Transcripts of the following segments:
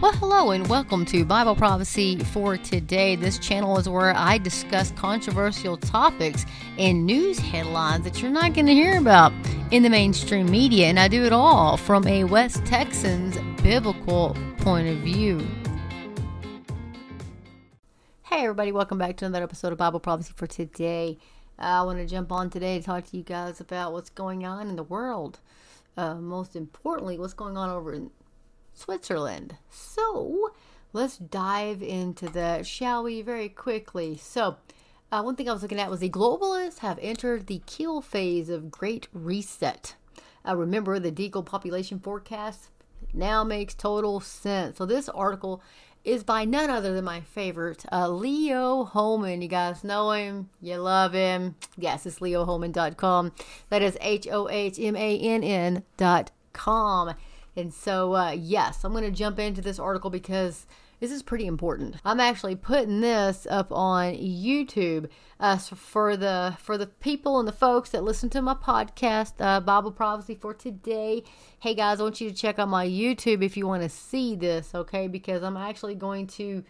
Well, hello and welcome to Bible Prophecy for Today. This channel is where I discuss controversial topics and news headlines that you're not going to hear about in the mainstream media, and I do it all from a West Texan's biblical point of view. Hey, everybody, welcome back to another episode of Bible Prophecy for Today. I want to jump on today to talk to you guys about what's going on in the world. Uh, most importantly, what's going on over in Switzerland. So let's dive into that, shall we, very quickly. So, uh, one thing I was looking at was the globalists have entered the kill phase of Great Reset. Uh, remember, the deagle population forecast now makes total sense. So, this article is by none other than my favorite, uh, Leo Hohmann. You guys know him, you love him. Yes, it's leohohmann.com. That is H O H M A N N.com. And so, uh, yes, I'm going to jump into this article because this is pretty important. I'm actually putting this up on YouTube uh, for the for the people and the folks that listen to my podcast, uh, Bible Prophecy for today. Hey guys, I want you to check out my YouTube if you want to see this, okay? Because I'm actually going to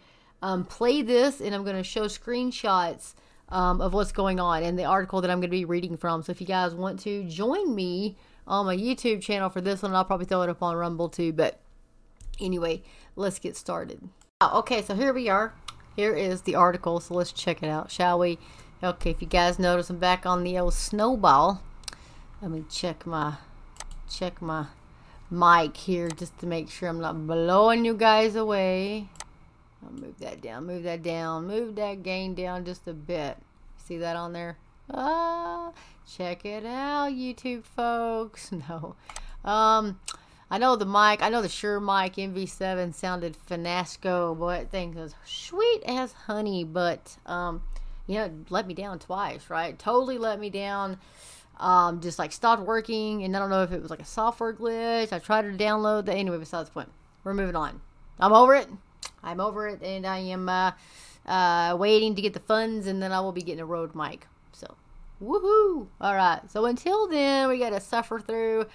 um, play this and I'm going to show screenshots. Um, of what's going on in the article that I'm going to be reading from. So if you guys want to join me on my YouTube channel for this one. I'll probably throw it up on Rumble too. But anyway, let's get started. Okay, so here we are. Here is the article. So let's check it out, shall we? Okay, if you guys notice, I'm back on the old snowball. Let me check my check my mic here just to make sure I'm not blowing you guys away. I'll move that down, move that down, move that gain down just a bit. See that on there? Ah, check it out, YouTube folks. No. Um, I know the mic, I know the Shure mic MV7 sounded finasco, but thing was sweet as honey, but, um, you know, let me down twice, right? Totally let me down. Um, just like stopped working, and I don't know if it was like a software glitch. I tried to download that. Anyway, besides the point, we're moving on. I'm over it. I'm over it, and I am uh, uh, waiting to get the funds, and then I will be getting a Rode mic. Woohoo! All right. So until then, we got to suffer through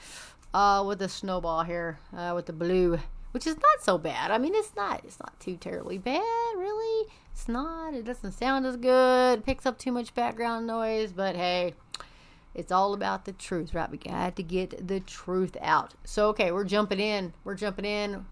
uh, with the snowball here, uh, with the blue, which is not so bad. I mean, it's not. It's not too terribly bad, really. It's not. It doesn't sound as good. It picks up too much background noise, but hey. It's all about the truth, right? We got to get the truth out. So, okay, we're jumping in. We're jumping in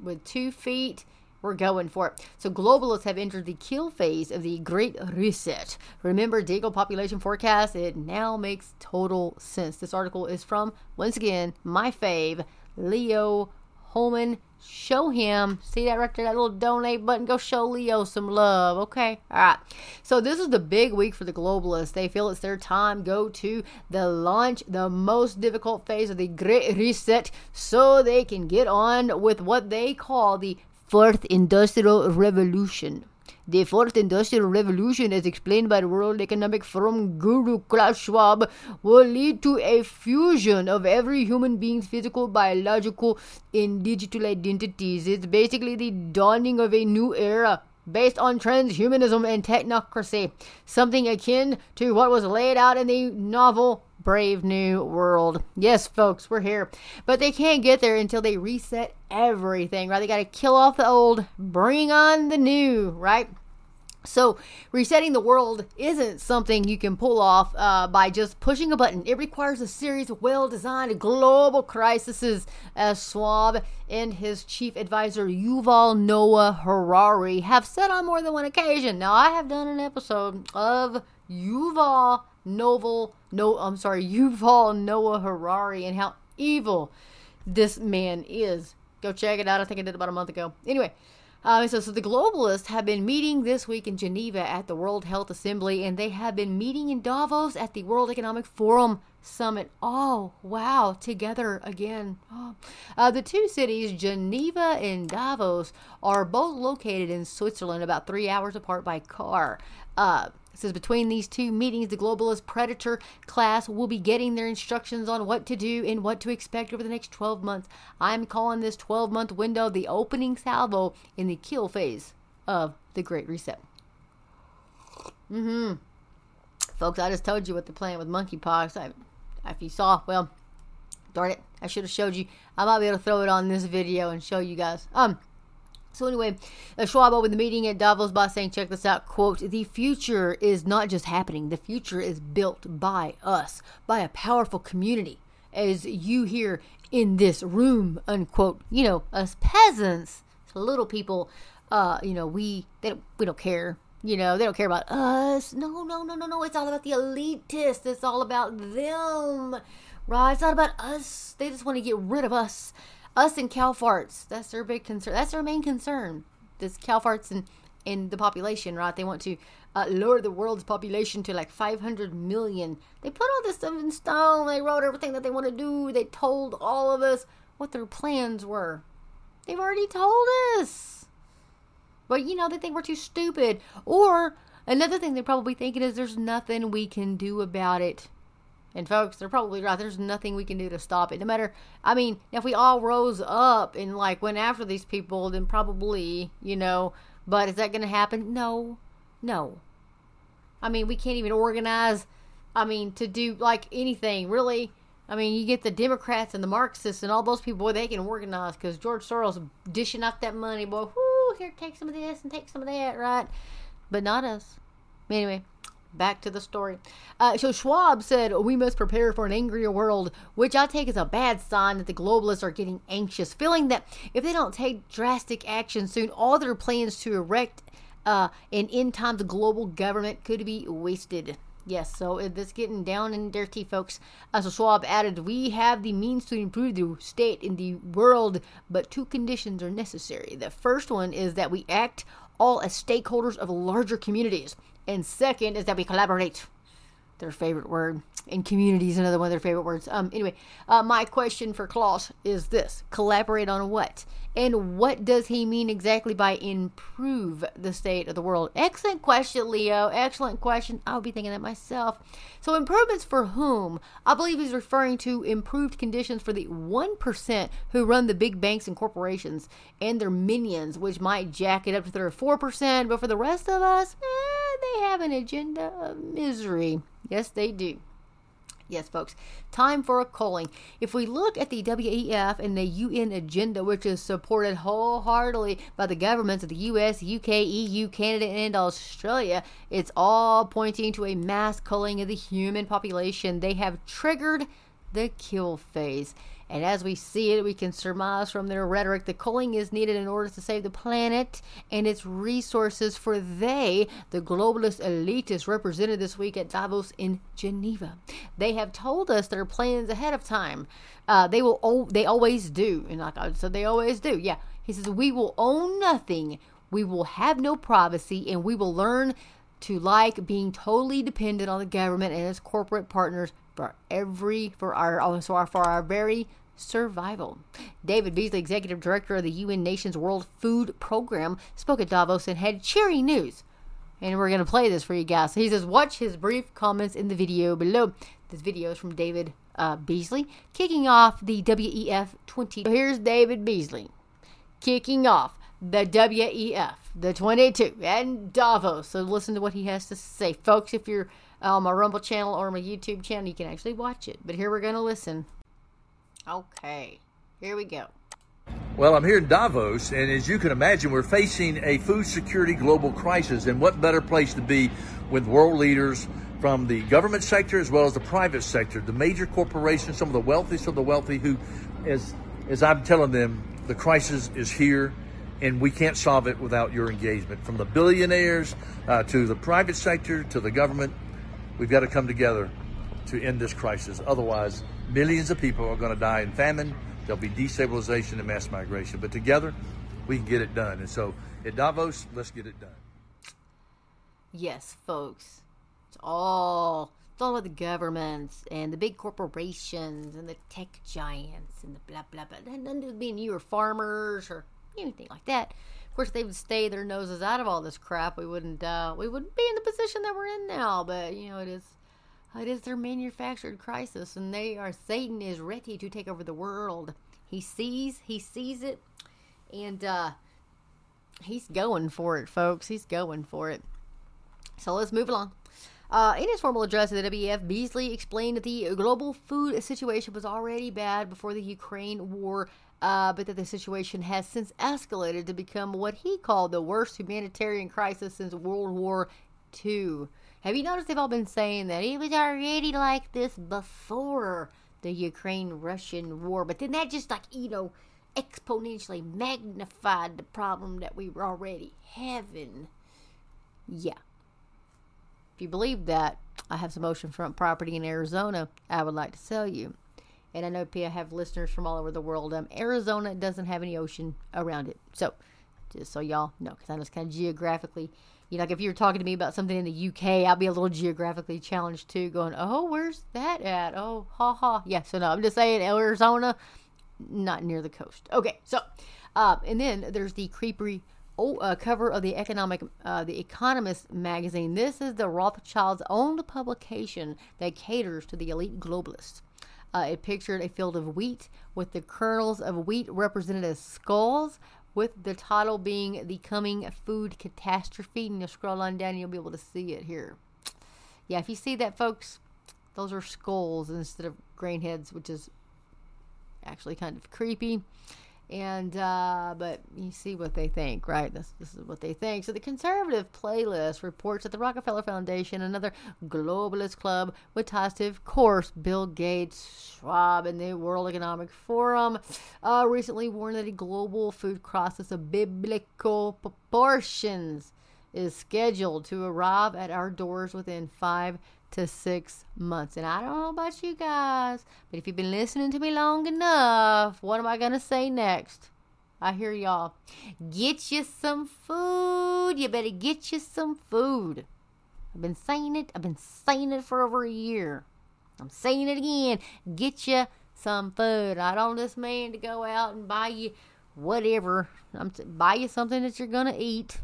with two feet we're going for it. So globalists have entered the kill phase of the Great Reset. Remember Deagle population forecast? It now makes total sense. This article is from, once again, my fave, Leo Hohmann. Show him. See that right there, that little donate button? Go show Leo some love, okay? All right. So this is the big week for the globalists. They feel it's their time. Go to the launch, the most difficult phase of the Great Reset, so they can get on with what they call the Fourth Industrial Revolution. The Fourth Industrial Revolution, as explained by the World Economic Forum guru Klaus Schwab, will lead to a fusion of every human being's physical, biological, and digital identities. It's basically the dawning of a new era based on transhumanism and technocracy, something akin to what was laid out in the novel brave new world. Yes, folks, we're here. But they can't get there until they reset everything, right? They got to kill off the old, bring on the new, right? So, resetting the world isn't something you can pull off uh, by just pushing a button. It requires a series of well designed global crises, as Schwab and his chief advisor Yuval Noah Harari have said on more than one occasion. Now, I have done an episode of Yuval Novel, no, I'm sorry, Yuval Noah Harari and how evil this man is. Go check it out. I think I did about a month ago. Anyway, uh, so, so the globalists have been meeting this week in Geneva at the World Health Assembly, and they have been meeting in Davos at the World Economic Forum Summit. Oh, wow, together again. Oh. Uh, the two cities, Geneva and Davos, are both located in Switzerland, about three hours apart by car. Uh, says between these two meetings, the globalist predator class will be getting their instructions on what to do and what to expect over the next 12 months. I'm calling this 12 month window the opening salvo in the kill phase of the Great Reset. Mm hmm. Folks, I just told you what they're playing with monkeypox. I, if you saw, well, darn it, I should have showed you. I might be able to throw it on this video and show you guys. Um, So anyway, uh, Schwab opened the meeting at Davos by saying, check this out, quote, the future is not just happening. The future is built by us, by a powerful community, as you here in this room, unquote. You know, us peasants, little people, uh, you know, we, they don't, we don't care. You know, they don't care about us. No, no, no, no, no. It's all about the elitists. It's all about them. Right? It's not about us. They just want to get rid of us us and cow farts. That's their big concern. That's their main concern. This cow farts and in the population, right? They want to uh, lower the world's population to like 500 million. They put all this stuff in stone. They wrote everything that they want to do. They told all of us what their plans were. They've already told us. But you know, they think we're too stupid. Or another thing they're probably thinking is there's nothing we can do about it. And folks, they're probably right. There's nothing we can do to stop it. No matter, I mean, if we all rose up and like went after these people, then probably, you know. But is that going to happen? No, no. I mean, we can't even organize. I mean, to do like anything really. I mean, you get the Democrats and the Marxists and all those people, boy, they can organize because George Soros dishing out that money, boy. Whoo, here, take some of this and take some of that, right? But not us. Anyway, back to the story. Uh, so Schwab said, We must prepare for an angrier world, which I take as a bad sign that the globalists are getting anxious, feeling that if they don't take drastic action soon, all their plans to erect uh, an end times global government could be wasted. Yes, so it's getting down and dirty, folks. Uh, so Schwab added, We have the means to improve the state in the world, but two conditions are necessary. The first one is that we act all as stakeholders of larger communities. And second is that we collaborate. Their favorite word. And community is another one of their favorite words. Um, anyway, uh, my question for Klaus is this collaborate on what? And what does he mean exactly by improve the state of the world? Excellent question, Leo. Excellent question. I'll be thinking that myself. So, improvements for whom? I believe he's referring to improved conditions for the 1% who run the big banks and corporations and their minions, which might jack it up to 3 or 4%. But for the rest of us, eh, have an agenda of misery. Yes, they do. Yes, folks, time for a culling. If we look at the WEF and the UN agenda, which is supported wholeheartedly by the governments of the US, UK, EU, Canada, and Australia, it's all pointing to a mass culling of the human population. They have triggered the kill phase. And as we see it, we can surmise from their rhetoric the culling is needed in order to save the planet and its resources, for they, the globalist elitists represented this week at Davos in Geneva, they have told us their plans ahead of time. Uh, they will, oh, they always do, and like I said, they always do. Yeah, he says we will own nothing, we will have no privacy, and we will learn to like being totally dependent on the government and its corporate partners for every for our also for our very survival. David Beasley, executive director of the UN Nations World Food Program, spoke at Davos and had cheery news. And we're going to play this for you guys. He says, watch his brief comments in the video below. This video is from David uh, Beasley, kicking off the WEF 20. Here's David Beasley kicking off the WEF, the 22, and Davos. So listen to what he has to say. Folks, if you're on my Rumble channel or my YouTube channel, you can actually watch it. But here we're going to listen. Okay, here we go. Well, I'm here in Davos, and as you can imagine, we're facing a food security global crisis. And what better place to be with world leaders from the government sector as well as the private sector, the major corporations, some of the wealthiest of the wealthy, who, as as I'm telling them, the crisis is here, and we can't solve it without your engagement. From the billionaires uh, to the private sector to the government, we've got to come together to end this crisis. Otherwise, millions of people are going to die in famine. There'll be destabilization and mass migration. But together, we can get it done. And so at Davos, let's get it done. Yes, folks. It's all it's all about the governments and the big corporations and the tech giants and the blah blah blah. Do with being you or farmers or anything like that. Course, they would stay their noses out of all this crap. We wouldn't uh, we wouldn't be in the position that we're in now. But you know, it is it is their manufactured crisis, and they are Satan is ready to take over the world. He sees, he sees it, and uh, he's going for it, folks. He's going for it. So let's move along. Uh, in his formal address to the WEF, Beasley explained that the global food situation was already bad before the Ukraine war uh, but that the situation has since escalated to become what he called the worst humanitarian crisis since World War II. Have you noticed they've all been saying that it was already like this before the Ukraine Russian war? But then that just like, you know, exponentially magnified the problem that we were already having. Yeah. If you believe that, I have some oceanfront property in Arizona I would like to sell you. And I know I have listeners from all over the world. Um, Arizona doesn't have any ocean around it. So, just so y'all know, because I know it's kind of geographically you know, like if you were talking to me about something in the UK, I'll be a little geographically challenged too, going, oh, where's that at? Oh, ha ha. Yeah, so no, I'm just saying Arizona, not near the coast. Okay, so, uh, and then there's the creepy oh, uh, cover of the economic, uh, the Economist magazine. This is the Rothschild's own publication that caters to the elite globalists. Uh, it pictured a field of wheat with the kernels of wheat represented as skulls with the title being The Coming Food Catastrophe. And you'll scroll on down, you'll be able to see it here. Yeah, if you see that, folks, those are skulls instead of grain heads, which is actually kind of creepy and uh, but you see what they think, right? This this is what they think. So the conservative playlist reports that the Rockefeller Foundation, another globalist club with ties to, of course, Bill Gates, Schwab, and the World Economic Forum, uh, recently warned that a global food crisis of biblical proportions is scheduled to arrive at our doors within five to six months. And I don't know about you guys, but if you've been listening to me long enough, what am I going to say next? I hear y'all. Get you some food. You better get you some food. I've been saying it. I've been saying it for over a year. I'm saying it again. Get you some food. I don't just mean to go out and buy you whatever. I'm t- buy you something that you're gonna eat.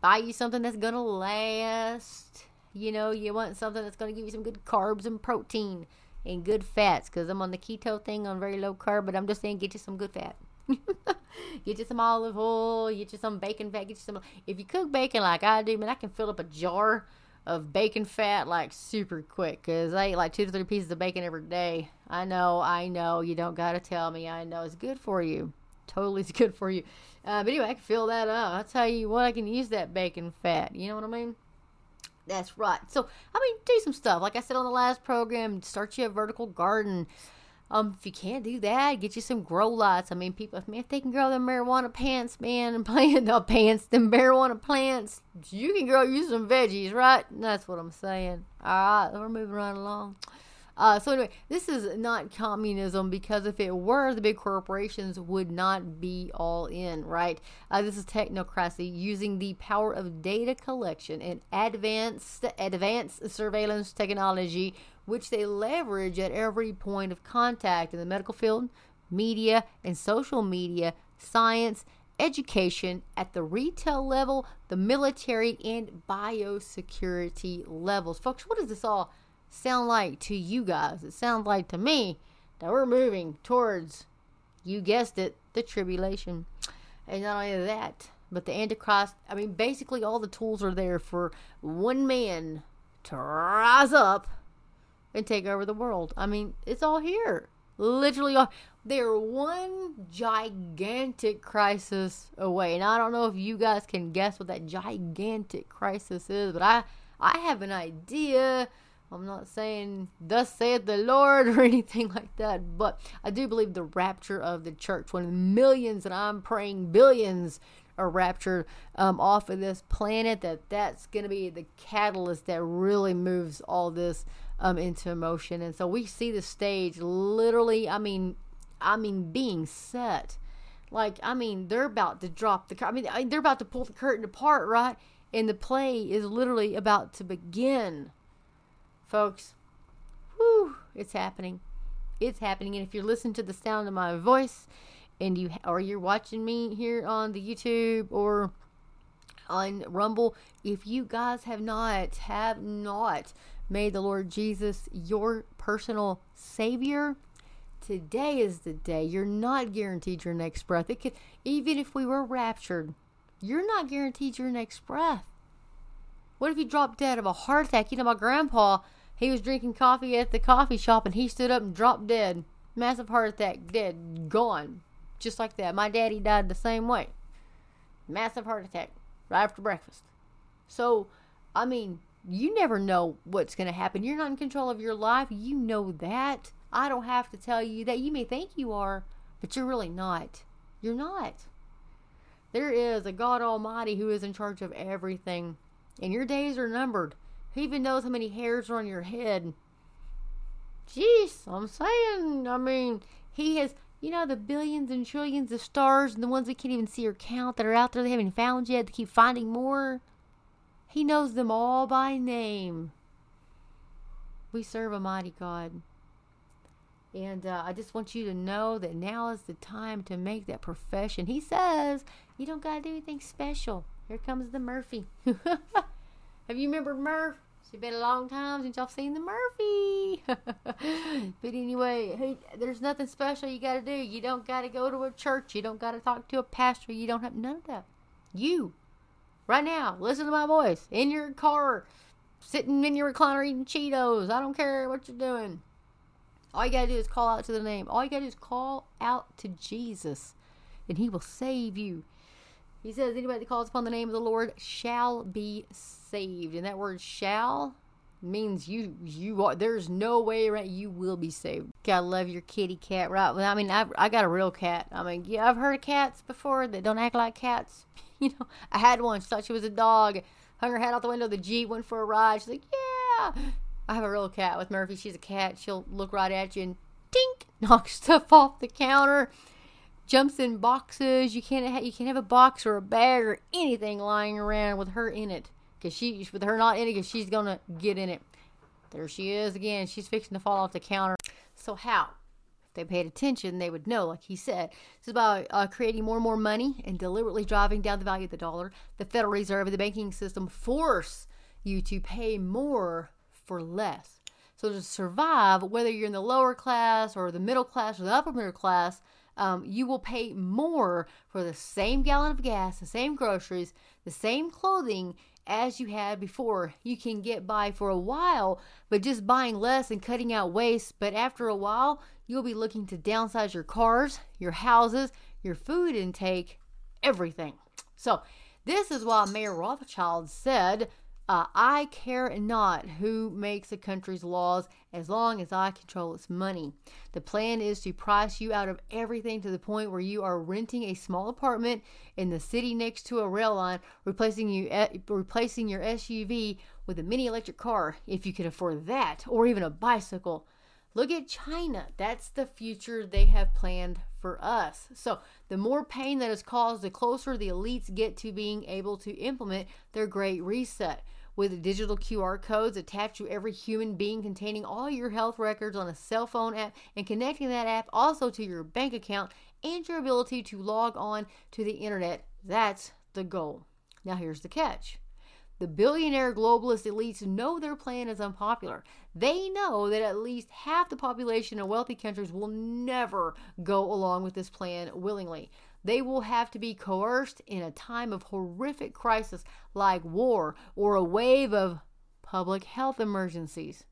Buy you something that's gonna last. You know, you want something that's going to give you some good carbs and protein and good fats because I'm on the keto thing on very low carb, but I'm just saying get you some good fat. get you some olive oil, get you some bacon fat, get you some. If you cook bacon like I do, man, I can fill up a jar of bacon fat like super quick because I eat like two to three pieces of bacon every day. I know, I know, you don't got to tell me. I know it's good for you. Totally, it's good for you. Uh, but anyway, I can fill that up. I'll tell you what, I can use that bacon fat. You know what I mean? That's right. So, I mean, do some stuff. Like I said on the last program, start you a vertical garden. Um, if you can't do that, get you some grow lights. I mean, people, man, if they can grow their marijuana plants, man, and plant the pants, them marijuana plants, you can grow you some veggies, right? That's what I'm saying. All right, we're moving right along. Uh, so anyway, this is not communism because if it were, the big corporations would not be all in, right? Uh, this is technocracy using the power of data collection and advanced advanced surveillance technology, which they leverage at every point of contact in the medical field, media, and social media, science, education at the retail level, the military, and biosecurity levels. Folks, what is this all? Sound like to you guys? It sounds like to me that we're moving towards, you guessed it, the tribulation. And not only that, but the Antichrist, I mean, basically all the tools are there for one man to rise up and take over the world. I mean, it's all here. Literally, all, they're one gigantic crisis away. And I don't know if you guys can guess what that gigantic crisis is, but I, I have an idea I'm not saying thus saith the Lord or anything like that, but I do believe the rapture of the church when millions and I'm praying billions are raptured um, off of this planet that that's going to be the catalyst that really moves all this um, into motion. And so we see the stage literally i mean i mean being set. Like i mean they're about to drop the i mean they're about to pull the curtain apart right? And the play is literally about to begin folks, whew, it's happening. It's happening. And if you're listening to the sound of my voice and you or you're watching me here on the YouTube or on Rumble, if you guys have not have not made the Lord Jesus your personal savior, today is the day. You're not guaranteed your next breath. It could even if we were raptured, you're not guaranteed your next breath. What if you drop dead of a heart attack? You know, my grandpa he was drinking coffee at the coffee shop and he stood up and dropped dead. Massive heart attack, dead, gone. Just like that. My daddy died the same way. Massive heart attack right after breakfast. So, I mean, you never know what's going to happen. You're not in control of your life. You know that. I don't have to tell you that. You may think you are, but you're really not. You're not. There is a God Almighty who is in charge of everything, and your days are numbered. He even knows how many hairs are on your head. Jeez, I'm saying, I mean, He has, you know, the billions and trillions of stars and the ones we can't even see or count that are out there they haven't found yet, to keep finding more. He knows them all by name. We serve a mighty God. And uh, I just want you to know that now is the time to make that profession. He says you don't got to do anything special. Here comes the Murphy. Have you remembered Murph? It's been a long time since y'all seen the Murphy. but anyway, hey, there's nothing special you got to do. You don't got to go to a church. You don't got to talk to a pastor. You don't have none of that. You, right now, listen to my voice in your car, sitting in your recliner eating Cheetos. I don't care what you're doing. All you got to do is call out to the name. All you got to do is call out to Jesus, and He will save you. He says, Anybody that calls upon the name of the Lord shall be saved. And that word shall means you you are there's no way around you will be saved gotta love your kitty cat right well, i mean I've, i got a real cat i mean yeah i've heard of cats before that don't act like cats you know i had one she thought she was a dog hung her head out the window the jeep went for a ride she's like yeah I have a real cat with Murphy. She's a cat. She'll look right at you and tink, knock stuff off the counter. Jumps in boxes. You can't ha- you can't have a box or a bag or anything lying around with her in it because she with her not in it because she's gonna get in it. There she is again. She's fixing to fall off the counter. So how? If they paid attention, they would know. Like he said, this is about uh, creating more and more money and deliberately driving down the value of the dollar. The Federal Reserve and the banking system force you to pay more for less. So to survive, whether you're in the lower class or the middle class or the upper middle class, um, you will pay more for the same gallon of gas, the same groceries, the same clothing as you had before. You can get by for a while, but just buying less and cutting out waste. But after a while, you'll be looking to downsize your cars, your houses, your food intake, everything. So, this is why Mayer Rothschild said uh, I care not who makes a country's laws as long as I control its money. The plan is to price you out of everything to the point where you are renting a small apartment in the city next to a rail line, replacing you eh, replacing your SUV with a mini electric car if you can afford that, or even a bicycle. Look at China. That's the future they have planned for us. So, the more pain that is caused, the closer the elites get to being able to implement their great reset. With digital QR codes attached to every human being containing all your health records on a cell phone app and connecting that app also to your bank account and your ability to log on to the internet. That's the goal. Now, here's the catch the billionaire globalist elites know their plan is unpopular. They know that at least half the population of wealthy countries will never go along with this plan willingly. They will have to be coerced in a time of horrific crisis like war or a wave of public health emergencies.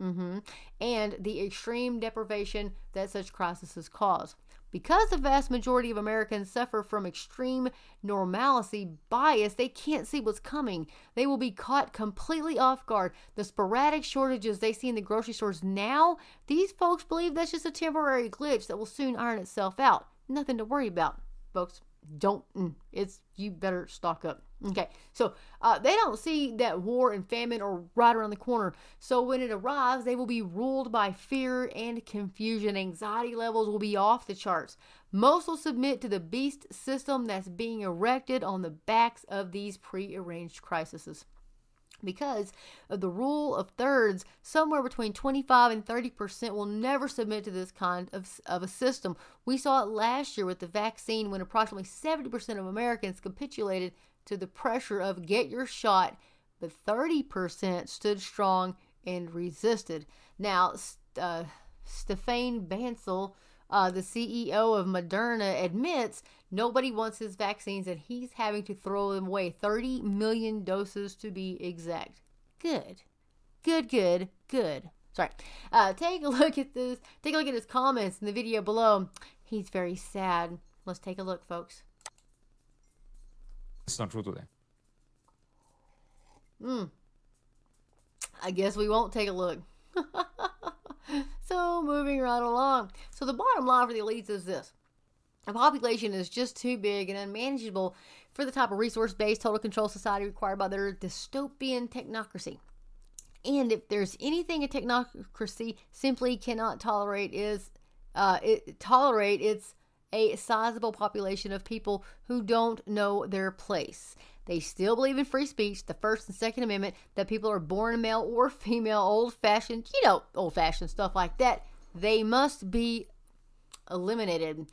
Mm-hmm. And the extreme deprivation that such crises cause. Because the vast majority of Americans suffer from extreme normalcy bias, they can't see what's coming. They will be caught completely off guard. The sporadic shortages they see in the grocery stores now, these folks believe that's just a temporary glitch that will soon iron itself out. Nothing to worry about, folks. Don't, mm, it's, you better stock up. Okay, so uh, they don't see that war and famine are right around the corner. So when it arrives, they will be ruled by fear and confusion. Anxiety levels will be off the charts. Most will submit to the beast system that's being erected on the backs of these prearranged crises. Because of the rule of thirds, somewhere between 25 and 30% will never submit to this kind of, of a system. We saw it last year with the vaccine when approximately 70% of Americans capitulated to the pressure of get your shot, but 30% stood strong and resisted. Now, uh, Bancel, uh, the CEO of Moderna, admits nobody wants his vaccines and he's having to throw them away 30 million doses to be exact. Good. Good, good, good. Sorry. Uh, take a look at this. Take a look at his comments in the video below. He's very sad. Let's take a look, folks. It's not true today. Hmm. I guess we won't take a look. so, moving right along. So, the bottom line for the elites is this the population is just too big and unmanageable for the type of resource based total control society required by their dystopian technocracy. And if there's anything a technocracy simply cannot tolerate is uh, it, tolerate it's a sizable population of people who don't know their place. They still believe in free speech, the First and Second Amendment, that people are born male or female, old fashioned, you know, old fashioned stuff like that. They must be eliminated.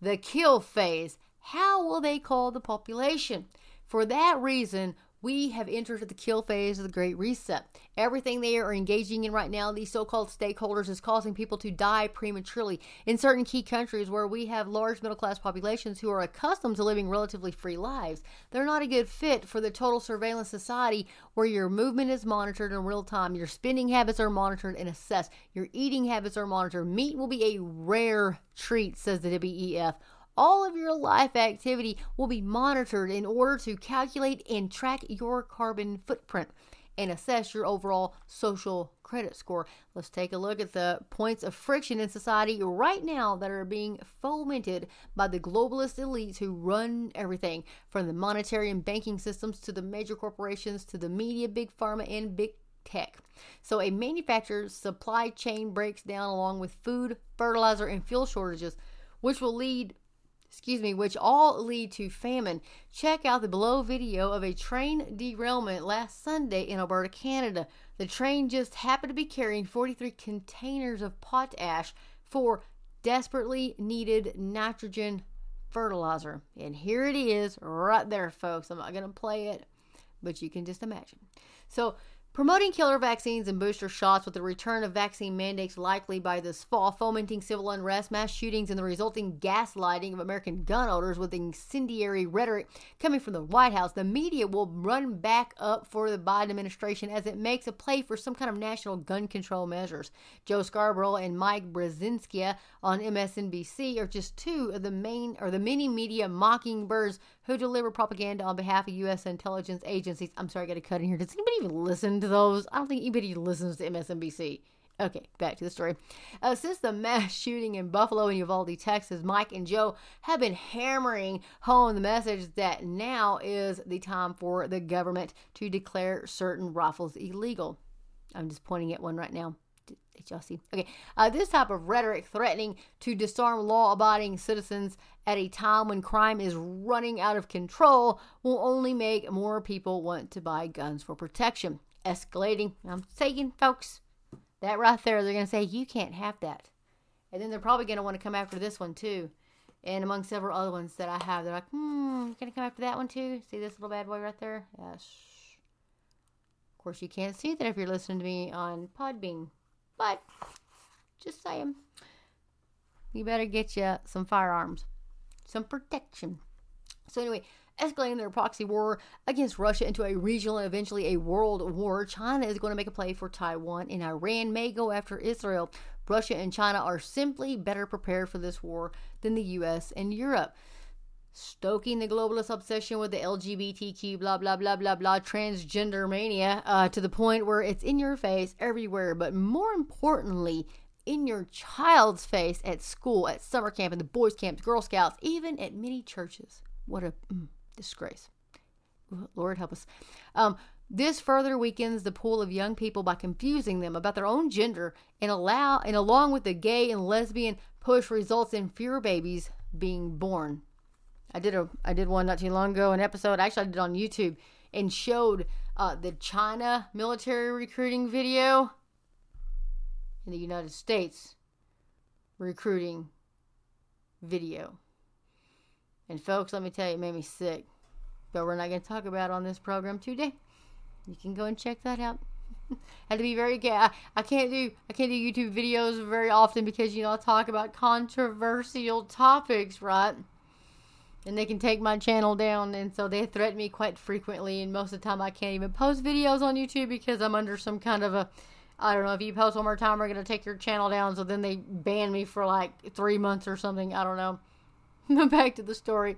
The kill phase. How will they call the population? For that reason, we have entered the kill phase of the Great Reset. Everything they are engaging in right now, these so called stakeholders, is causing people to die prematurely. In certain key countries where we have large middle class populations who are accustomed to living relatively free lives, they're not a good fit for the total surveillance society where your movement is monitored in real time, your spending habits are monitored and assessed, your eating habits are monitored. Meat will be a rare treat, says the WEF all of your life activity will be monitored in order to calculate and track your carbon footprint and assess your overall social credit score. Let's take a look at the points of friction in society right now that are being fomented by the globalist elites who run everything from the monetary and banking systems to the major corporations to the media, big pharma, and big tech. So, a manufacturer's supply chain breaks down along with food, fertilizer, and fuel shortages, which will lead excuse me, which all lead to famine. Check out the below video of a train derailment last Sunday in Alberta, Canada. The train just happened to be carrying 43 containers of potash for desperately needed nitrogen fertilizer. And here it is right there, folks. I'm not going to play it, but you can just imagine. So, Promoting killer vaccines and booster shots with the return of vaccine mandates likely by this fall, fomenting civil unrest, mass shootings, and the resulting gaslighting of American gun owners with incendiary rhetoric coming from the White House, the media will run back up for the Biden administration as it makes a play for some kind of national gun control measures. Joe Scarborough and Mike Brzezinski on MSNBC are just two of the main or the many media mockingbirds who deliver propaganda on behalf of U.S. intelligence agencies. I'm sorry, I got to cut in here. Does anybody even listen to those? I don't think anybody listens to MSNBC. Okay, back to the story. Uh, since the mass shooting in Buffalo and Uvalde, Texas, Mike and Joe have been hammering home the message that now is the time for the government to declare certain rifles illegal. I'm just pointing at one right now. Did y'all see? Okay, uh, this type of rhetoric threatening to disarm law abiding citizens at a time when crime is running out of control will only make more people want to buy guns for protection. Escalating. I'm saying, folks, that right there, they're going to say, you can't have that. And then they're probably going to want to come after this one too. And among several other ones that I have, they're like, hmm, going to come after that one too? See this little bad boy right there? Yes. Of course, you can't see that if you're listening to me on Podbean. But just saying, you better get you some firearms, some protection. So anyway, escalating their proxy war against Russia into a regional and eventually a world war, China is going to make a play for Taiwan, and Iran may go after Israel. Russia and China are simply better prepared for this war than the U.S. and Europe stoking the globalist obsession with the LGBTQ, blah, blah, blah, blah, blah, transgender mania uh, to the point where it's in your face everywhere. But more importantly, in your child's face at school, at summer camp, in the boys' camps, Girl Scouts, even at many churches. What a mm, disgrace. Lord help us. Um, this further weakens the pool of young people by confusing them about their own gender and allow and along with the gay and lesbian push results in fewer babies being born. I did a I did one not too long ago, an episode. Actually, I did on YouTube and showed uh, the China military recruiting video in the United States recruiting video. And folks, let me tell you, it made me sick. But we're not going to talk about on this program today. You can go and check that out. had to be very I, I can't do I can't do YouTube videos very often because you know I talk about controversial topics, right? and they can take my channel down and so they threaten me quite frequently and most of the time i can't even post videos on youtube because i'm under some kind of a I don't know if you post one more time, we're gonna take your channel down. So then they banned me for like three months or something. I don't know. Back to the story.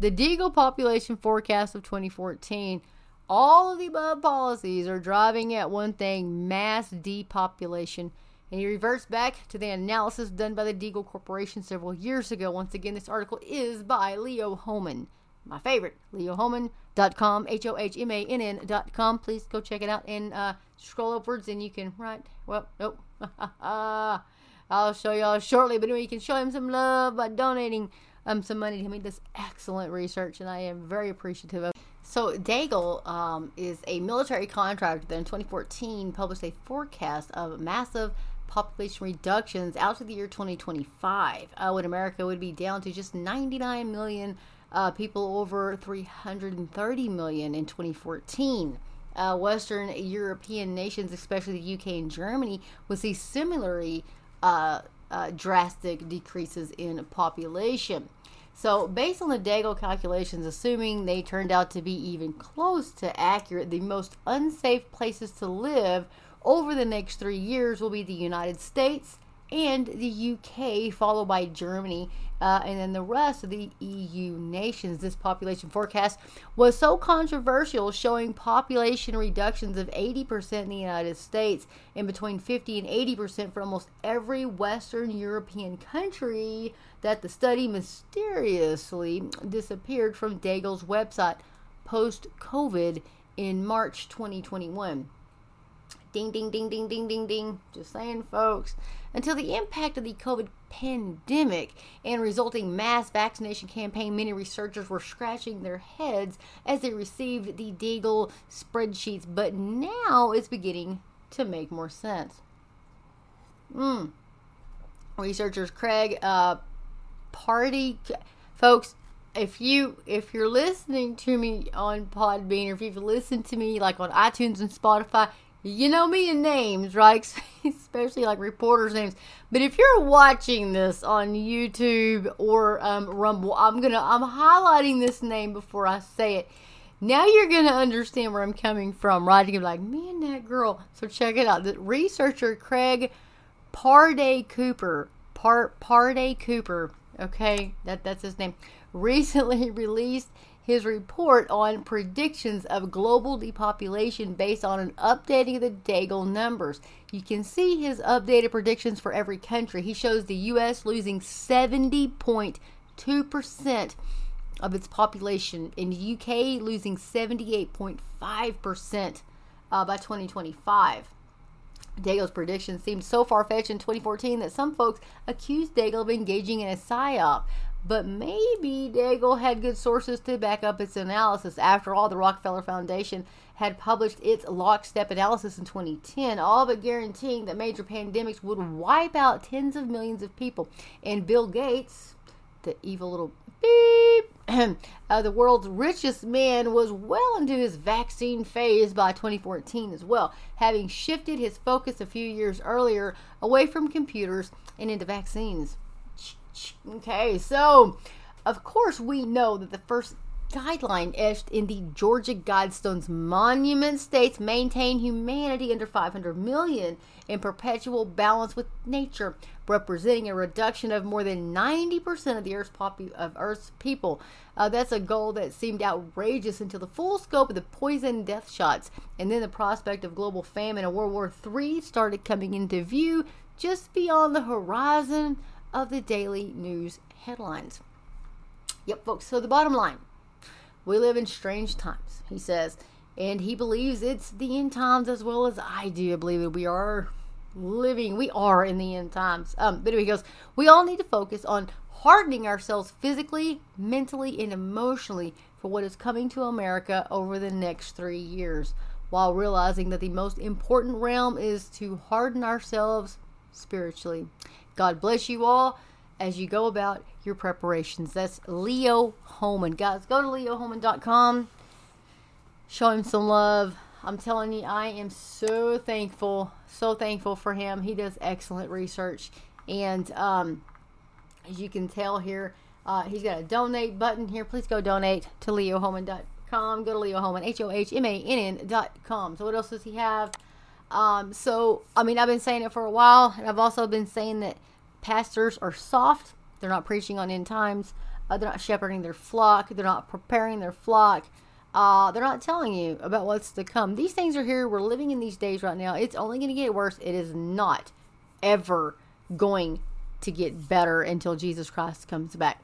The Deagle population forecast of 2014. All of the above policies are driving at one thing mass depopulation. And he reverts back to the analysis done by the Deagle Corporation several years ago. Once again, this article is by Leo Hohmann my favorite, leohohmann.com, H O H M A N N.com. Please go check it out and uh, scroll upwards and you can write. Well, nope. I'll show y'all shortly, but anyway, you can show him some love by donating um, some money to him. He does excellent research, and I am very appreciative of so Deagle um, is a military contractor that in 2014 published a forecast of massive population reductions out to the year 2025, uh, when America would be down to just 99 million uh, people over 330 million in 2014. Uh, Western European nations, especially the UK and Germany, will see similarly uh, uh, drastic decreases in population. So, based on the Deagle calculations, assuming they turned out to be even close to accurate, the most unsafe places to live over the next three years will be the United States, and the UK, followed by Germany, uh, and then the rest of the EU nations. This population forecast was so controversial, showing population reductions of 80% in the United States and between 50 and 80% for almost every Western European country, that the study mysteriously disappeared from Deagle's website post COVID in March 2021. Ding, ding, ding, ding, ding, ding, ding. Just saying, folks. Until the impact of the COVID pandemic and resulting mass vaccination campaign, many researchers were scratching their heads as they received the Deagle spreadsheets, but now it's beginning to make more sense. Hmm. Researchers Craig uh, Party, folks, if you if you're listening to me on Podbean or if you've listened to me like on iTunes and Spotify, you know me in names, right? Especially like reporters' names. But if you're watching this on YouTube or um, Rumble, I'm gonna I'm highlighting this name before I say it. Now you're gonna understand where I'm coming from, right? You're like, man, that girl. So check it out. The researcher Craig Parday Cooper, Par Parday Cooper. Okay, that that's his name. Recently released his report on predictions of global depopulation based on an updating of the Deagle numbers. You can see his updated predictions for every country. He shows the U.S. losing 70.2% of its population, and the UK losing 78.5% uh, by 2025. Deagle's predictions seemed so far fetched in 2014 that some folks accused Deagle of engaging in a psyop. But maybe Deagle had good sources to back up its analysis. After all, the Rockefeller Foundation had published its lockstep analysis in 2010, all but guaranteeing that major pandemics would wipe out tens of millions of people. And Bill Gates, the evil little beep, uh, the world's richest man, was well into his vaccine phase by 2014 as well, having shifted his focus a few years earlier away from computers and into vaccines. Okay, so of course we know that the first guideline etched in the Georgia Guidestones monument states maintain humanity under 500 million in perpetual balance with nature, representing a reduction of more than 90% of the Earth's, popu- of Earth's people. Uh, that's a goal that seemed outrageous until the full scope of the poison death shots, and then the prospect of global famine and World War III started coming into view just beyond the horizon of the daily news headlines. Yep, folks. So the bottom line we live in strange times, he says, and he believes it's the end times as well as I do. Believe that we are living, we are in the end times. Um, but he goes, we all need to focus on hardening ourselves physically, mentally, and emotionally for what is coming to America over the next three years, while realizing that the most important realm is to harden ourselves spiritually. God bless you all as you go about your preparations. That's Leo Hohmann. Guys, go to leohohmann.com. Show him some love. I'm telling you, I am so thankful, so thankful for him. He does excellent research. And um, as you can tell here, uh, he's got a donate button here. Please go donate to leohohmann.com. Go to leohohmann, H O H M A N N.com. So, what else does he have? Um, so, I mean, I've been saying it for a while, and I've also been saying that pastors are soft. They're not preaching on end times. Uh, they're not shepherding their flock. They're not preparing their flock. Uh, they're not telling you about what's to come. These things are here. We're living in these days right now. It's only going to get worse. It is not ever going to get better until Jesus Christ comes back.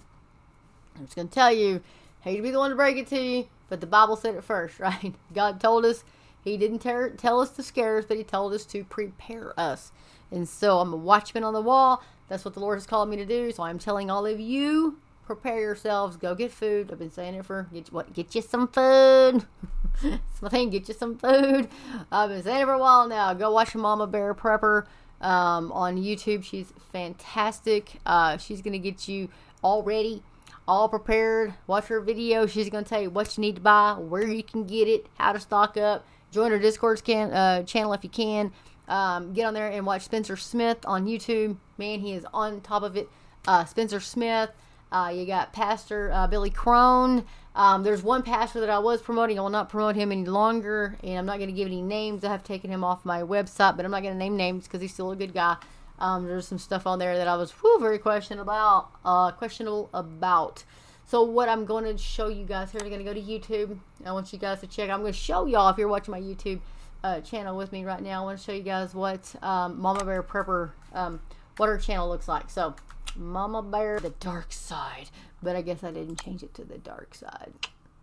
I'm just going to tell you, hate to be the one to break it to you, but the Bible said it first, right? God told us. He didn't ter- tell us to scare us, but He told us to prepare us. And so I'm a watchman on the wall. That's what the Lord has called me to do. So I'm telling all of you, prepare yourselves. Go get food. I've been saying it for get what get you some food. it's my thing. Get you some food. I've been saying it for a while now. Go watch Mama Bear Prepper um, on YouTube. She's fantastic. Uh, she's gonna get you all ready, all prepared. Watch her video. She's gonna tell you what you need to buy, where you can get it, how to stock up. Join our Discord can, uh, channel if you can. Um, get on there and watch Spencer Smith on YouTube. Man, he is on top of it. Uh, Spencer Smith. Uh, you got Pastor uh, Billy Crone. Um, there's one pastor that I was promoting. I will not promote him any longer, and I'm not going to give any names. I have taken him off my website, but I'm not going to name names because he's still a good guy. Um, there's some stuff on there that I was whew, very questionable about. Uh, questionable about. So what I'm going to show you guys here, I'm going to go to YouTube. I want you guys to check. I'm going to show y'all if you're watching my YouTube uh, channel with me right now. I want to show you guys what um, Mama Bear Prepper, um, what her channel looks like. So, Mama Bear, the dark side. But I guess I didn't change it to the dark side.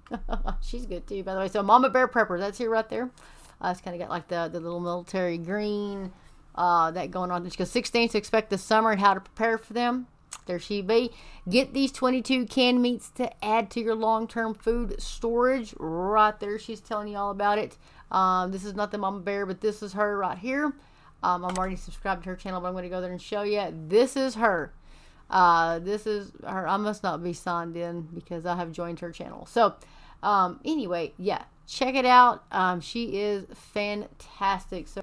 She's good too, by the way. So, Mama Bear Prepper, that's here right there. Uh, it's kind of got like the, the little military green uh, that going on. She goes 16 to expect the summer and how to prepare for them. There she be. Get these 22 canned meats to add to your long term food storage. Right there, she's telling you all about it. Um, this is not the Mama Bear, but this is her right here. Um, I'm already subscribed to her channel, but I'm going to go there and show you. This is her. Uh, this is her. I must not be signed in because I have joined her channel. So, um, anyway, yeah, check it out. Um, she is fantastic. So,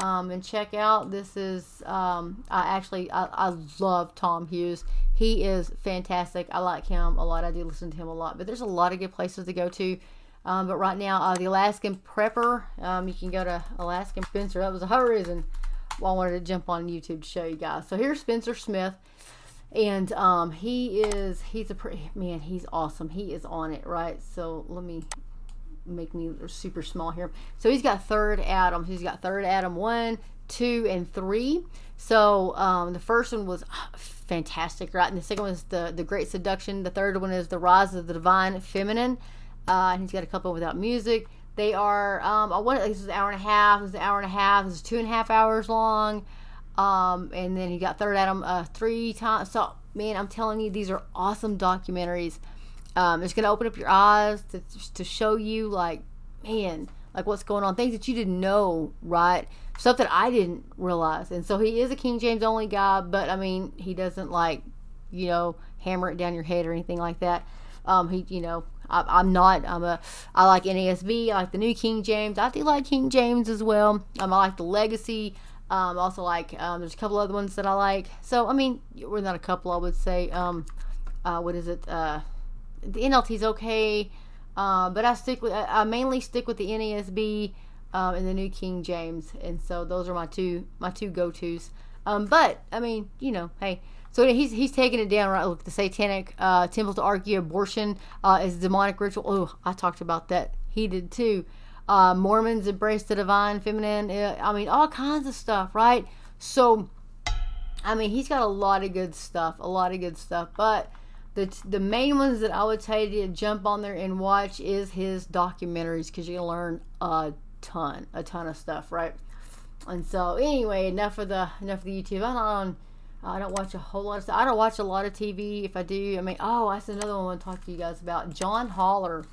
um, and check out this is um, I actually I, I love Tom Hughes. He is fantastic. I like him a lot. I do listen to him a lot. But there's a lot of good places to go to. Um, but right now, uh, the Alaskan Prepper, um, you can go to Alaskan Spencer. That was a whole reason why I wanted to jump on YouTube to show you guys. So here's Spencer Smith, and um, he is he's a man. He's awesome. He is on it, right? So let me make me super small here. So he's got third Adam. He's got third Adam one, two, and three. So um, the first one was fantastic, right? And the second one is the the Great Seduction. The third one is the Rise of the Divine Feminine. Uh, and he's got a couple without music. They are, um, I want this is an hour and a half. This is an hour and a half. This is two and a half hours long. Um, and then he got third Adam uh, three times. So, man, I'm telling you, these are awesome documentaries. Um, it's going to open up your eyes to, to show you, like, man, like what's going on, things that you didn't know, right? Stuff that I didn't realize. And so he is a King James only guy, but I mean, he doesn't like, you know, hammer it down your head or anything like that. Um, he, you know, I, am not. I'm a. I like NASB. I like the New King James. I do like King James as well. Um, I like the Legacy. Um, also like. Um, there's a couple other ones that I like. So I mean, we're not a couple. I would say. Um, uh, what is it? Uh, the NLT's okay. Uh, but I stick with. I, mainly stick with the NASB um, and the New King James, and so those are my two my two go tos. Um, but I mean, you know, hey, so he's he's taking it down right. Look, the Satanic uh, Temple to argue abortion uh, is demonic ritual. Oh, I talked about that. He did too. Uh, Mormons embrace the divine feminine. Uh, I mean, all kinds of stuff, right? So, I mean, he's got a lot of good stuff. A lot of good stuff. But the the main ones that I would tell you to jump on there and watch is his documentaries because you're learn a ton, a ton of stuff, right? And so, anyway, enough of the enough of the YouTube. I'm not I don't watch a whole lot of stuff. I don't watch a lot of TV. If I do, I mean, oh, that's another one I want to talk to you guys about. John Haller.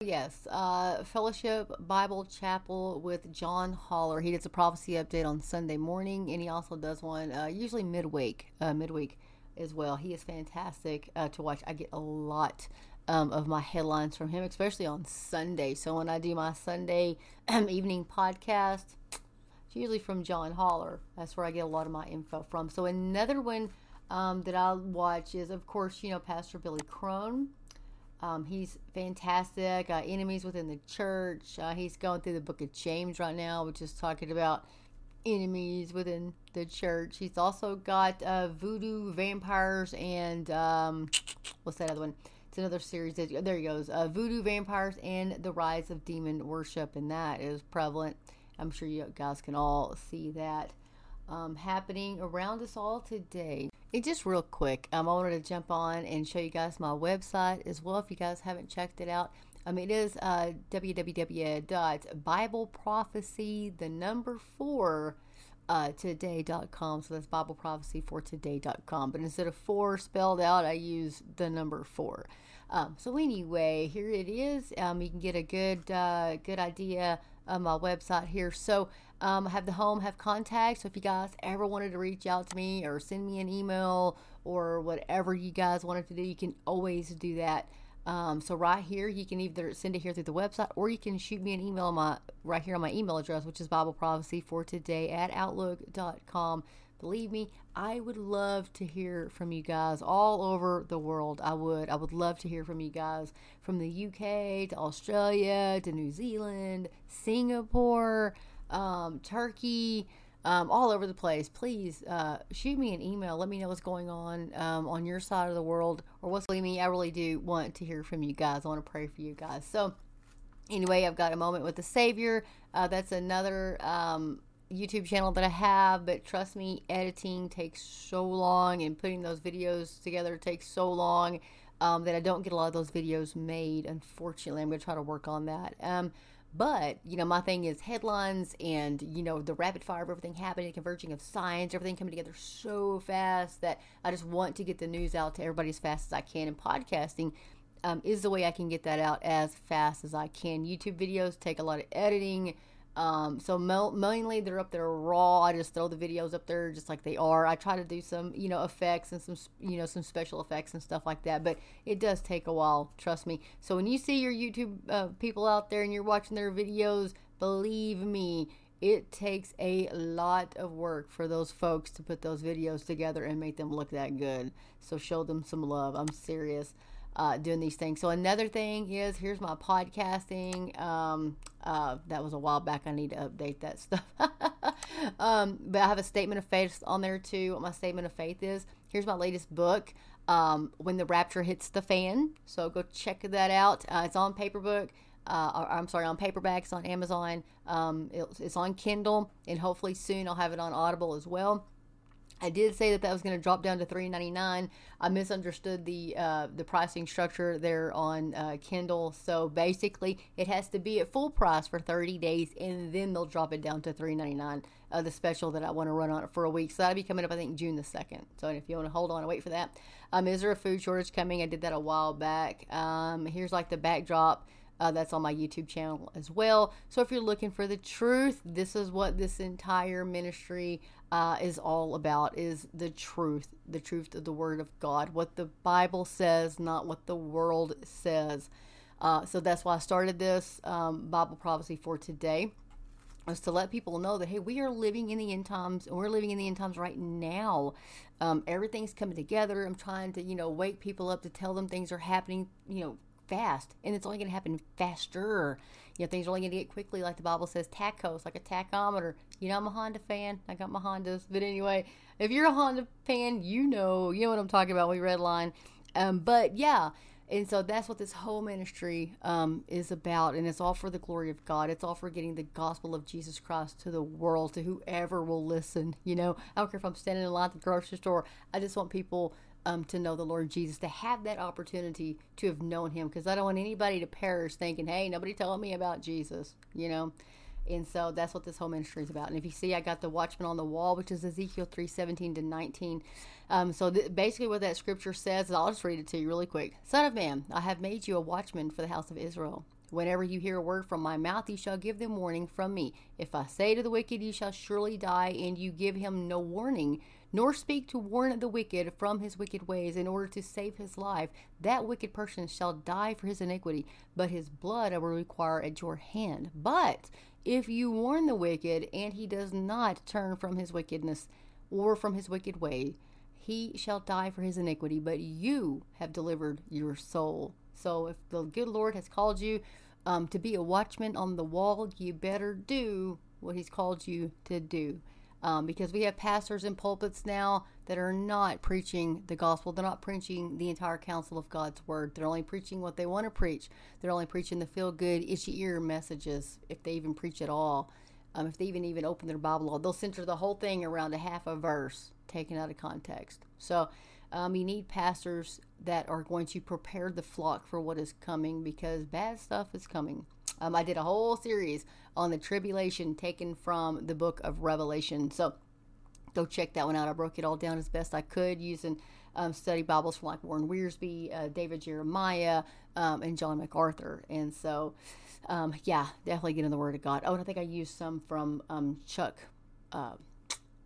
Yes, uh, Fellowship Bible Chapel with John Haller. He does a prophecy update on Sunday morning, and he also does one uh, usually midweek, uh, midweek as well. He is fantastic uh, to watch. I get a lot um, of my headlines from him, especially on Sunday. So when I do my Sunday evening podcast, it's usually from John Haller. That's where I get a lot of my info from. So another one um, that I watch is, of course, you know, Pastor Billy Crone. Um, he's fantastic. Uh, enemies within the church. Uh, he's going through the book of James right now, which is talking about enemies within the church. He's also got uh, voodoo vampires and um, what's that other one? It's another series. There he goes. Uh, voodoo vampires and the rise of demon worship, and that is prevalent. I'm sure you guys can all see that um, happening around us all today. And just real quick, um, I wanted to jump on and show you guys my website as well if you guys haven't checked it out. Um, it is uh, www.bibleprophecy, the number four, uh, today.com. So that's Bible prophecy for today.com. But instead of four spelled out, I use the number four. Um, so anyway, here it is. Um, you can get a good uh, good idea of my website here. So um, I have the home, have contact. So if you guys ever wanted to reach out to me or send me an email or whatever you guys wanted to do, you can always do that. Um, so right here, you can either send it here through the website, or you can shoot me an email on my right here on my email address, which is Bible Prophecy for today at outlook.com. Believe me, I would love to hear from you guys all over the world. I would. I would love to hear from you guys from the UK to Australia to New Zealand, Singapore, um, Turkey um, all over the place. Please uh, shoot me an email. Let me know what's going on um, on your side of the world or what's leaving me. I really do want to hear from you guys. I want to pray for you guys. So, anyway, I've got a moment with the Savior. Uh, that's another um, YouTube channel that I have, but trust me, editing takes so long and putting those videos together takes so long um, that I don't get a lot of those videos made. Unfortunately, I'm going to try to work on that. Um, but, you know, my thing is headlines and, you know, the rapid fire of everything happening, converging of science, everything coming together so fast that I just want to get the news out to everybody as fast as I can. And podcasting um, is the way I can get that out as fast as I can. YouTube videos take a lot of editing. Um, so mainly they're up there raw. I just throw the videos up there just like they are. I try to do some, you know, effects and some, you know, some special effects and stuff like that. But it does take a while, trust me. So when you see your YouTube uh, people out there and you're watching their videos, believe me, it takes a lot of work for those folks to put those videos together and make them look that good. So show them some love. I'm serious uh, doing these things. So another thing is here's my podcasting. Um, uh, that was a while back. I need to update that stuff. um, but I have a statement of faith on there too. What my statement of faith is. Here's my latest book. Um, when the rapture hits the fan. So go check that out. Uh, it's on paperback. Uh, I'm sorry, on paperback. It's on Amazon. Um, it's on Kindle, and hopefully soon I'll have it on Audible as well. I did say that that was going to drop down to three ninety nine. I misunderstood the uh, the pricing structure there on uh, Kindle. So basically, it has to be at full price for thirty days, and then they'll drop it down to three ninety nine. Uh, the special that I want to run on it for a week. So that'll be coming up, I think, June the second. So if you want to hold on and wait for that, um, is there a food shortage coming? I did that a while back. Um, here's like the backdrop. Uh, that's on my YouTube channel as well. So if you're looking for the truth, this is what this entire ministry uh, is all about: is the truth, the truth of the Word of God, what the Bible says, not what the world says. Uh, so that's why I started this um, Bible prophecy for today was to let people know that hey we are living in the end times and we're living in the end times right now um, everything's coming together i'm trying to you know wake people up to tell them things are happening you know fast and it's only going to happen faster you know things are only going to get quickly like the bible says tacos, like a tachometer you know i'm a honda fan i got my hondas but anyway if you're a honda fan you know you know what i'm talking about we red line um, but yeah and so that's what this whole ministry um, is about. And it's all for the glory of God. It's all for getting the gospel of Jesus Christ to the world, to whoever will listen. You know, I don't care if I'm standing in line at the grocery store. I just want people um, to know the Lord Jesus, to have that opportunity to have known Him, because I don't want anybody to perish thinking, "Hey, nobody told me about Jesus," you know. And so that's what this whole ministry is about. And if you see, I got the Watchman on the wall, which is Ezekiel three seventeen to nineteen. Um, so th- basically, what that scripture says, is I'll just read it to you really quick. Son of man, I have made you a watchman for the house of Israel. Whenever you hear a word from my mouth, you shall give them warning from me. If I say to the wicked, You shall surely die, and you give him no warning, nor speak to warn the wicked from his wicked ways in order to save his life, that wicked person shall die for his iniquity, but his blood I will require at your hand. But if you warn the wicked, and he does not turn from his wickedness or from his wicked way, he shall die for his iniquity, but you have delivered your soul So if the good Lord has called you um, to be a watchman on the wall, you better do what He's called you to do. Um, because we have pastors in pulpits now that are not preaching the gospel. They're not preaching the entire counsel of God's word. They're only preaching what they want to preach. They're only preaching the feel good, itchy ear messages, if they even preach at all. Um, if they even even open their Bible, they'll center the whole thing around a half a verse taken out of context. So um, you need pastors that are going to prepare the flock for what is coming because bad stuff is coming. Um, I did a whole series on the tribulation taken from the book of Revelation. So go check that one out. I broke it all down as best I could using um, study Bibles from like Warren Wiersbe, uh, David Jeremiah, um, and John MacArthur. And so, um, yeah, definitely get in the Word of God. Oh, and I think I used some from um, Chuck. Uh,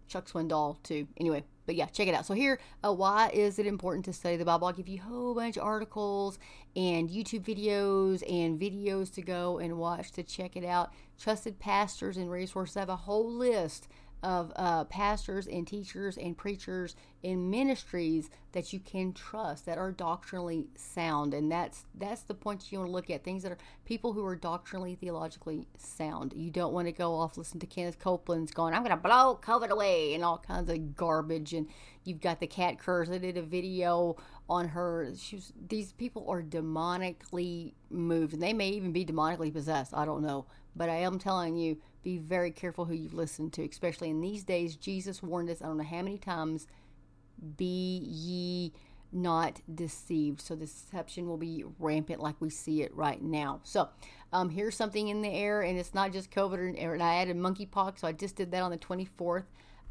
Chuck Swindoll too. Anyway, but yeah, check it out. So here, uh, why is it important to study the Bible? I'll give you a whole bunch of articles and YouTube videos and videos to go and watch to check it out. Trusted pastors and resources. I have a whole list of uh, pastors and teachers and preachers in ministries that you can trust that are doctrinally sound. And that's that's the point you want to look at things that are people who are doctrinally theologically sound. You don't want to go off listen to kenneth copeland's going i'm going to blow covid away and all kinds of garbage. And you've got the Kat Kerr's. I did a video on her. She's these people are demonically moved. And they may even be demonically possessed. I don't know. But i am telling you be very careful who you listen to, especially in these days. Jesus warned us, I don't know how many times, be ye not deceived. So deception will be rampant like we see it right now. So um, here's something in the air, and it's not just COVID, or, and I added monkeypox, so I just did that on the 24th.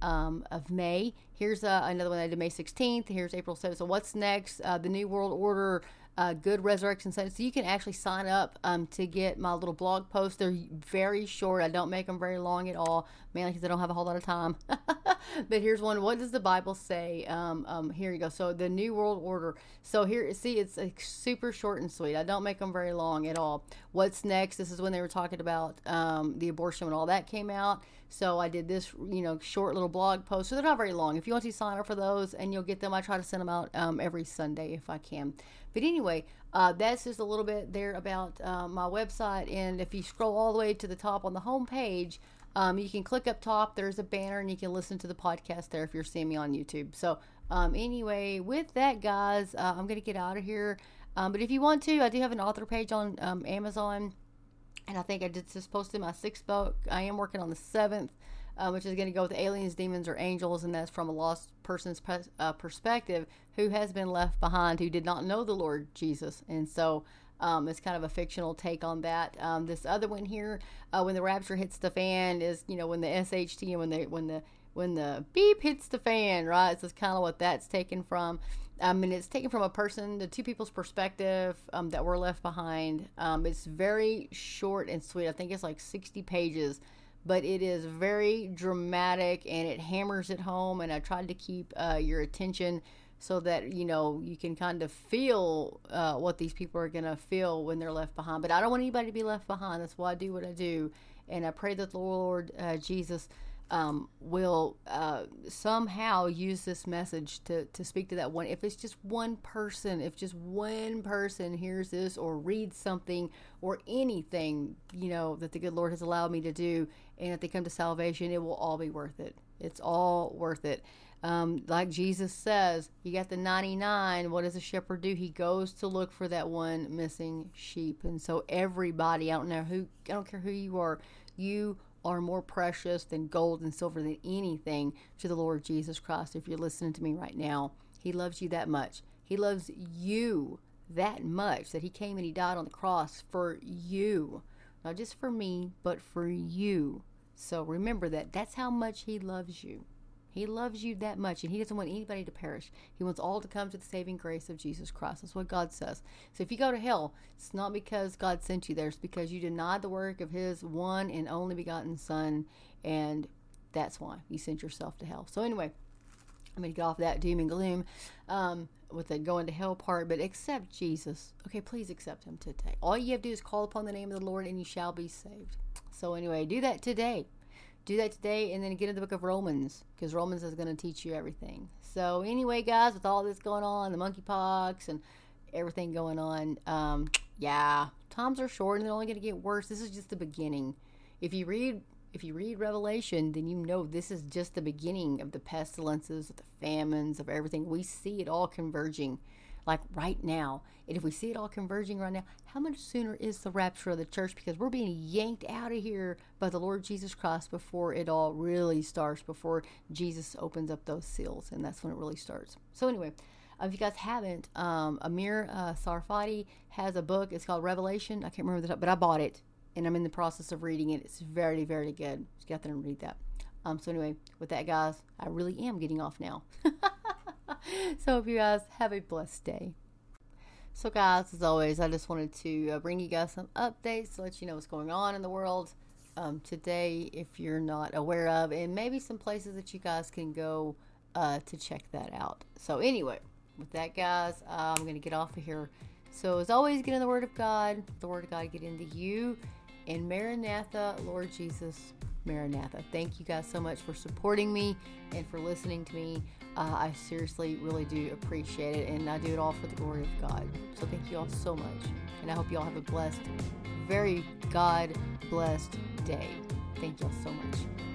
Um, of May. Here's uh, another one I did May 16th. Here's April 7th. So what's next? Uh, the New World Order uh, Good Resurrection Sunday. So you can actually sign up um, to get my little blog posts. They're very short. I don't make them very long at all, mainly because I don't have a whole lot of time. but here's one. What does the Bible say? Um, um, here you go. So the New World Order. So here, see, it's super short and sweet. I don't make them very long at all. What's next? This is when they were talking about um, the abortion when all that came out. So I did this, you know, short little blog post. So they're not very long. If you want to sign up for those, and you'll get them. I try to send them out um, every Sunday if I can. But anyway, uh, that's just a little bit there about uh, my website. And if you scroll all the way to the top on the home page, um, you can click up top. There's a banner, and you can listen to the podcast there if you're seeing me on YouTube. So um, anyway, with that, guys, uh, I'm gonna get out of here. Um, but if you want to, I do have an author page on um, Amazon and I think I did just posted my sixth book. I am working on the seventh, uh, which is going to go with aliens, demons, or angels, and that's from a lost person's uh, perspective who has been left behind, who did not know the Lord Jesus, and so. Um, it's kind of a fictional take on that. Um, this other one here, uh, when the rapture hits the fan, is you know when the SHT and when the when the when the beep hits the fan, right? So it's kind of what that's taken from. I mean, it's taken from a person, the two people's perspective um, that were left behind. Um, it's very short and sweet. I think it's like 60 pages, but it is very dramatic and it hammers it home. And I tried to keep uh, your attention so that you know you can kind of feel uh, what these people are to feel when they're left behind. But I don't want anybody to be left behind. That's why I do what I do, and I pray that the Lord uh, Jesus um, will uh, somehow use this message to, to speak to that one. If it's just one person, if just one person hears this or reads something or anything, you know, that the good Lord has allowed me to do, and if they come to salvation, it will all be worth it. It's all worth it. Um, like Jesus says, you got the 99. What does a shepherd do? He goes to look for that one missing sheep. And so everybody, I don't know who, I don't care who you are, you are more precious than gold and silver than anything to the Lord Jesus Christ. If you're listening to me right now, He loves you that much. He loves you that much that He came and He died on the cross for you. Not just for me, but for you. So remember that. That's how much He loves you. He loves you that much, and He doesn't want anybody to perish. He wants all to come to the saving grace of Jesus Christ. That's what God says. So if you go to hell, it's not because God sent you there, it's because you denied the work of His one and only begotten Son, and that's why you sent yourself to hell. So anyway, I'm going to get off that doom and gloom um, with the going to hell part, but accept Jesus. Okay, please accept Him today. All you have to do is call upon the name of the Lord, and you shall be saved. So anyway, do that today do that today and then get into the book of Romans because Romans is going to teach you everything. So, anyway, guys, with all this going on, the monkeypox and everything going on. Um, yeah, times are short and they're only going to get worse. This is just the beginning. If you read if you read Revelation, then you know this is just the beginning of the pestilences, of the famines, of everything. We see it all converging like right now. And if we see it all converging right now, how much sooner is the rapture of the church? Because we're being yanked out of here by the Lord Jesus Christ before it all really starts, before Jesus opens up those seals. And that's when it really starts. So, anyway. Uh, if you guys haven't, um, Amir uh, Tsarfati has a book. It's called Revelation. I can't remember the title, but I bought it and I'm in the process of reading it. It's very, very good. Just get there and read that. Um, so anyway, with that, guys, I really am getting off now. so if you guys have a blessed day. So, guys, as always, I just wanted to uh, bring you guys some updates to let you know what's going on in the world um, today, if you're not aware of, and maybe some places that you guys can go uh, to check that out. So, anyway, with that, guys, uh, I'm going to get off of here. So, as always, get in the Word of God. The Word of God get into you. And Maranatha, Lord Jesus, Maranatha. Thank you guys so much for supporting me and for listening to me. Uh, I seriously, really do appreciate it, and I do it all for the glory of God. So thank you all so much, and I hope you all have a blessed, very God blessed day. Thank you all so much.